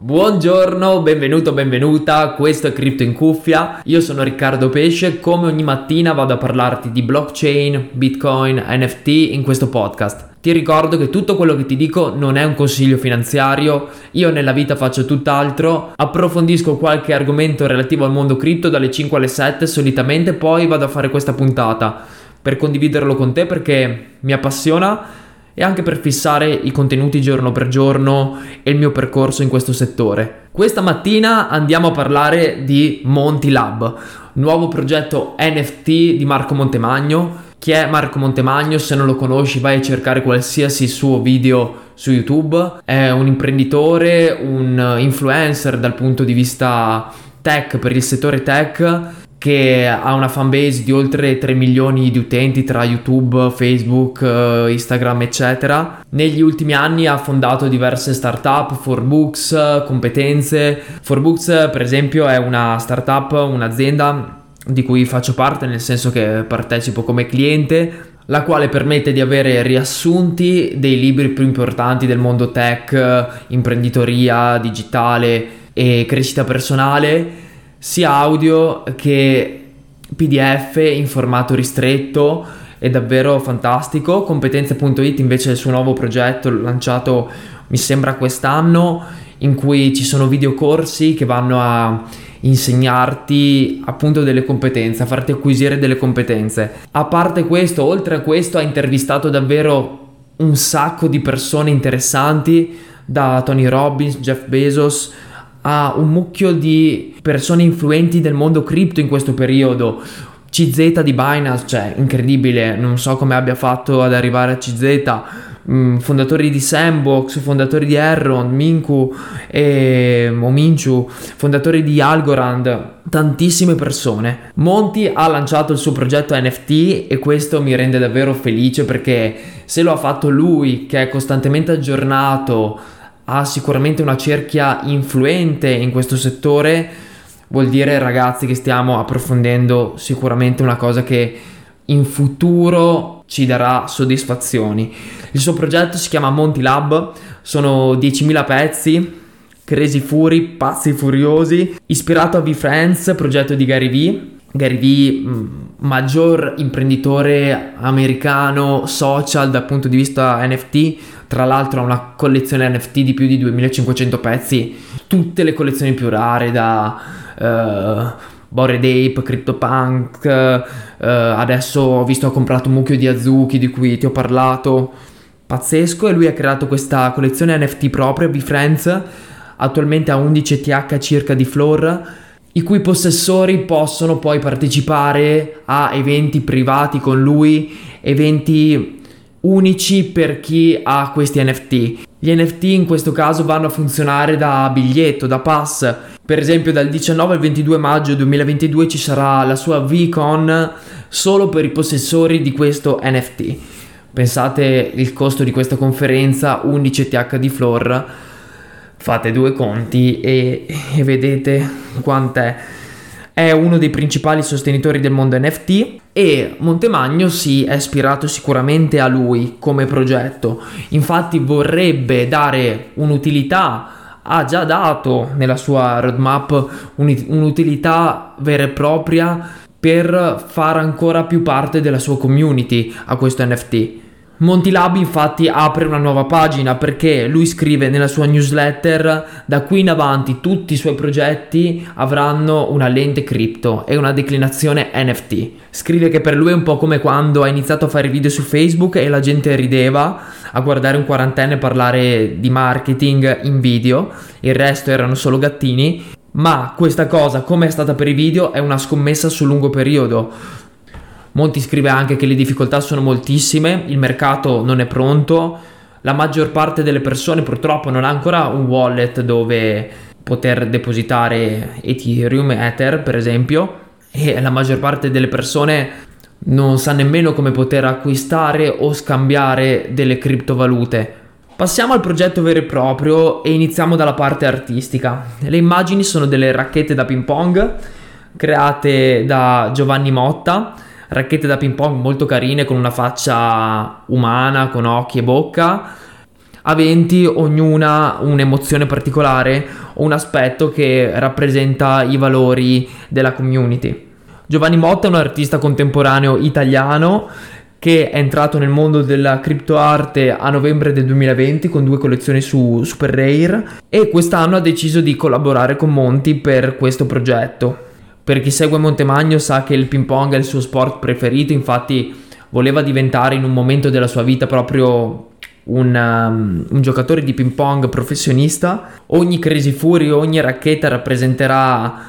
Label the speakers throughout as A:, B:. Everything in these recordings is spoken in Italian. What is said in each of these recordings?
A: Buongiorno, benvenuto, benvenuta, questo è Crypto in cuffia, io sono Riccardo Pesce, come ogni mattina vado a parlarti di blockchain, bitcoin, NFT in questo podcast. Ti ricordo che tutto quello che ti dico non è un consiglio finanziario, io nella vita faccio tutt'altro, approfondisco qualche argomento relativo al mondo cripto dalle 5 alle 7 solitamente, poi vado a fare questa puntata. Per condividerlo con te perché mi appassiona e anche per fissare i contenuti giorno per giorno e il mio percorso in questo settore. Questa mattina andiamo a parlare di Monty Lab, nuovo progetto NFT di Marco Montemagno. Chi è Marco Montemagno? Se non lo conosci vai a cercare qualsiasi suo video su YouTube. È un imprenditore, un influencer dal punto di vista tech per il settore tech che ha una fanbase di oltre 3 milioni di utenti tra YouTube, Facebook, eh, Instagram, eccetera. Negli ultimi anni ha fondato diverse startup, Forbooks, competenze. Forbooks, per esempio, è una startup, un'azienda di cui faccio parte, nel senso che partecipo come cliente, la quale permette di avere riassunti dei libri più importanti del mondo tech, imprenditoria, digitale e crescita personale sia audio che PDF in formato ristretto è davvero fantastico. Competenze.it invece è il suo nuovo progetto lanciato mi sembra quest'anno in cui ci sono videocorsi che vanno a insegnarti appunto delle competenze, a farti acquisire delle competenze. A parte questo, oltre a questo ha intervistato davvero un sacco di persone interessanti da Tony Robbins, Jeff Bezos, a un mucchio di persone influenti del mondo cripto in questo periodo. CZ di Binance, cioè incredibile, non so come abbia fatto ad arrivare a CZ. Mm, fondatori di Sandbox, fondatori di Erron, Minku e Mominchu, fondatori di Algorand, tantissime persone. Monty ha lanciato il suo progetto NFT e questo mi rende davvero felice perché se lo ha fatto lui che è costantemente aggiornato ha sicuramente una cerchia influente in questo settore, vuol dire ragazzi che stiamo approfondendo sicuramente una cosa che in futuro ci darà soddisfazioni. Il suo progetto si chiama Monty Lab, sono 10.000 pezzi, Crazy Fury, pazzi furiosi, ispirato a V-Friends, progetto di Gary Vee Gary Vee, mm, maggior imprenditore americano social dal punto di vista NFT, tra l'altro ha una collezione NFT di più di 2500 pezzi, tutte le collezioni più rare da uh, Bored Ape, CryptoPunk, uh, adesso ho visto ha comprato un mucchio di Azuki di cui ti ho parlato, pazzesco e lui ha creato questa collezione NFT propria, V-Friends, attualmente ha 11 TH circa di floor i cui possessori possono poi partecipare a eventi privati con lui, eventi unici per chi ha questi NFT. Gli NFT in questo caso vanno a funzionare da biglietto, da pass. Per esempio dal 19 al 22 maggio 2022 ci sarà la sua VCon solo per i possessori di questo NFT. Pensate il costo di questa conferenza 11 TH di floor fate due conti e, e vedete quant'è. È uno dei principali sostenitori del mondo NFT e Montemagno si è ispirato sicuramente a lui come progetto. Infatti vorrebbe dare un'utilità ha già dato nella sua roadmap un'utilità vera e propria per far ancora più parte della sua community a questo NFT. Montilab infatti apre una nuova pagina perché lui scrive nella sua newsletter da qui in avanti tutti i suoi progetti avranno una lente cripto e una declinazione NFT. Scrive che per lui è un po' come quando ha iniziato a fare video su Facebook e la gente rideva a guardare un quarantenne parlare di marketing in video, il resto erano solo gattini, ma questa cosa come è stata per i video è una scommessa sul lungo periodo Monti scrive anche che le difficoltà sono moltissime, il mercato non è pronto, la maggior parte delle persone purtroppo non ha ancora un wallet dove poter depositare Ethereum, Ether per esempio, e la maggior parte delle persone non sa nemmeno come poter acquistare o scambiare delle criptovalute. Passiamo al progetto vero e proprio e iniziamo dalla parte artistica. Le immagini sono delle racchette da ping pong create da Giovanni Motta racchette da ping pong molto carine con una faccia umana, con occhi e bocca. aventi ognuna un'emozione particolare o un aspetto che rappresenta i valori della community. Giovanni Motta è un artista contemporaneo italiano che è entrato nel mondo della criptoarte a novembre del 2020 con due collezioni su Super Rare e quest'anno ha deciso di collaborare con Monti per questo progetto. Per chi segue Montemagno sa che il ping pong è il suo sport preferito, infatti voleva diventare in un momento della sua vita proprio un, um, un, giocatore di ping pong professionista. Ogni Crazy Fury, ogni racchetta rappresenterà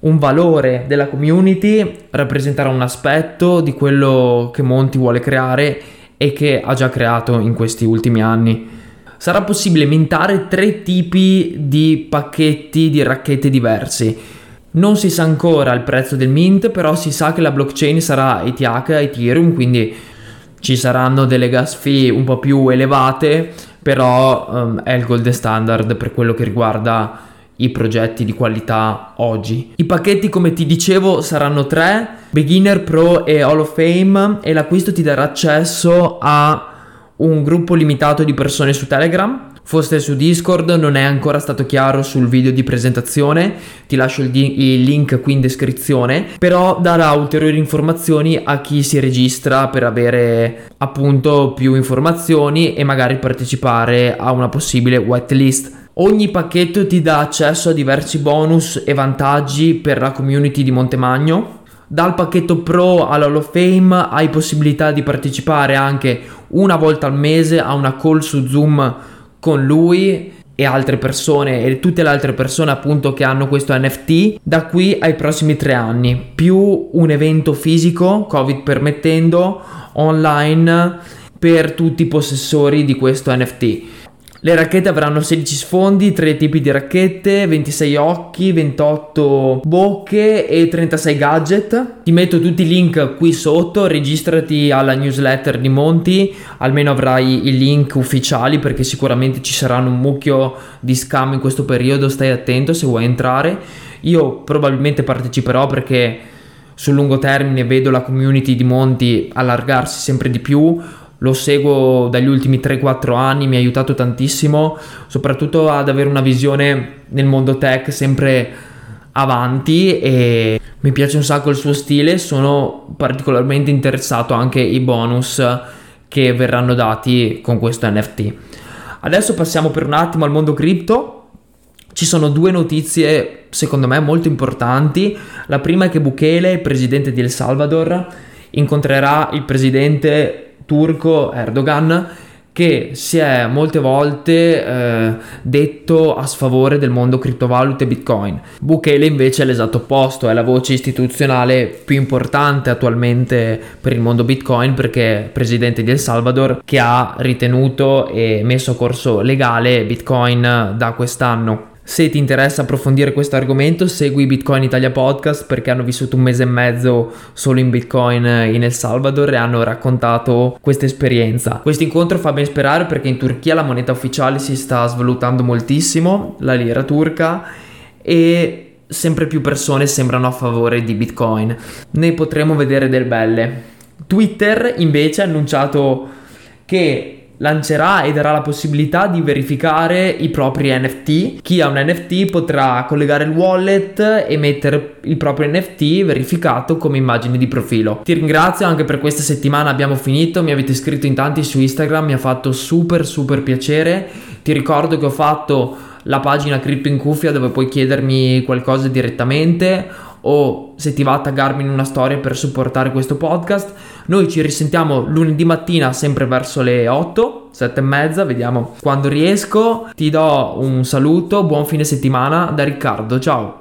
A: un valore della community, rappresenterà un aspetto di quello che Monti vuole creare e che ha già creato in questi ultimi anni. Sarà possibile mintare tre tipi di pacchetti di racchette diversi. Non si sa ancora il prezzo del mint, però si sa che la blockchain sarà ETH, Ethereum, quindi ci saranno delle gas fee un po' più elevate, però um, è il gold standard per quello che riguarda i progetti di qualità oggi. I pacchetti, come ti dicevo, saranno tre: Beginner, Pro e Hall of Fame. E l'acquisto ti darà accesso a un gruppo limitato di persone su Telegram. Foste su Discord, non è ancora stato chiaro sul video di presentazione, ti lascio il, di- il link qui in descrizione, però darà ulteriori informazioni a chi si registra per avere appunto più informazioni e magari partecipare a una possibile whitelist. Ogni pacchetto ti dà accesso a diversi bonus e vantaggi per la community di Montemagno. Dal pacchetto Pro all'Hall of Fame hai possibilità di partecipare anche una volta al mese a una call su Zoom con lui e altre persone e tutte le altre persone appunto che hanno questo NFT da qui ai prossimi tre anni. Più un evento fisico covid permettendo online per tutti i possessori di questo NFT le racchette avranno 16 sfondi, 3 tipi di racchette, 26 occhi, 28 bocche e 36 gadget. Ti metto tutti i link qui sotto, registrati alla newsletter di Monti, almeno avrai i link ufficiali perché sicuramente ci saranno un mucchio di scam in questo periodo, stai attento se vuoi entrare. Io probabilmente parteciperò perché sul lungo termine vedo la community di Monti allargarsi sempre di più lo seguo dagli ultimi 3-4 anni, mi ha aiutato tantissimo, soprattutto ad avere una visione nel mondo tech sempre avanti e mi piace un sacco il suo stile, sono particolarmente interessato anche ai bonus che verranno dati con questo NFT. Adesso passiamo per un attimo al mondo cripto. Ci sono due notizie secondo me molto importanti. La prima è che Bukele, il presidente di El Salvador, incontrerà il presidente turco Erdogan che si è molte volte eh, detto a sfavore del mondo criptovalute e bitcoin. Bukele invece è l'esatto opposto, è la voce istituzionale più importante attualmente per il mondo bitcoin perché è presidente di El Salvador che ha ritenuto e messo a corso legale bitcoin da quest'anno. Se ti interessa approfondire questo argomento, segui Bitcoin Italia Podcast perché hanno vissuto un mese e mezzo solo in Bitcoin in El Salvador e hanno raccontato questa esperienza. Questo incontro fa ben sperare perché in Turchia la moneta ufficiale si sta svalutando moltissimo, la lira turca, e sempre più persone sembrano a favore di Bitcoin. Ne potremo vedere del belle. Twitter invece ha annunciato che lancerà e darà la possibilità di verificare i propri NFT. Chi ha un NFT potrà collegare il wallet e mettere il proprio NFT verificato come immagine di profilo. Ti ringrazio anche per questa settimana, abbiamo finito, mi avete scritto in tanti su Instagram, mi ha fatto super super piacere. Ti ricordo che ho fatto la pagina Crypto in cuffia dove puoi chiedermi qualcosa direttamente o se ti va a taggarmi in una storia per supportare questo podcast. Noi ci risentiamo lunedì mattina sempre verso le 8, 7 e mezza, vediamo quando riesco. Ti do un saluto, buon fine settimana da Riccardo, ciao!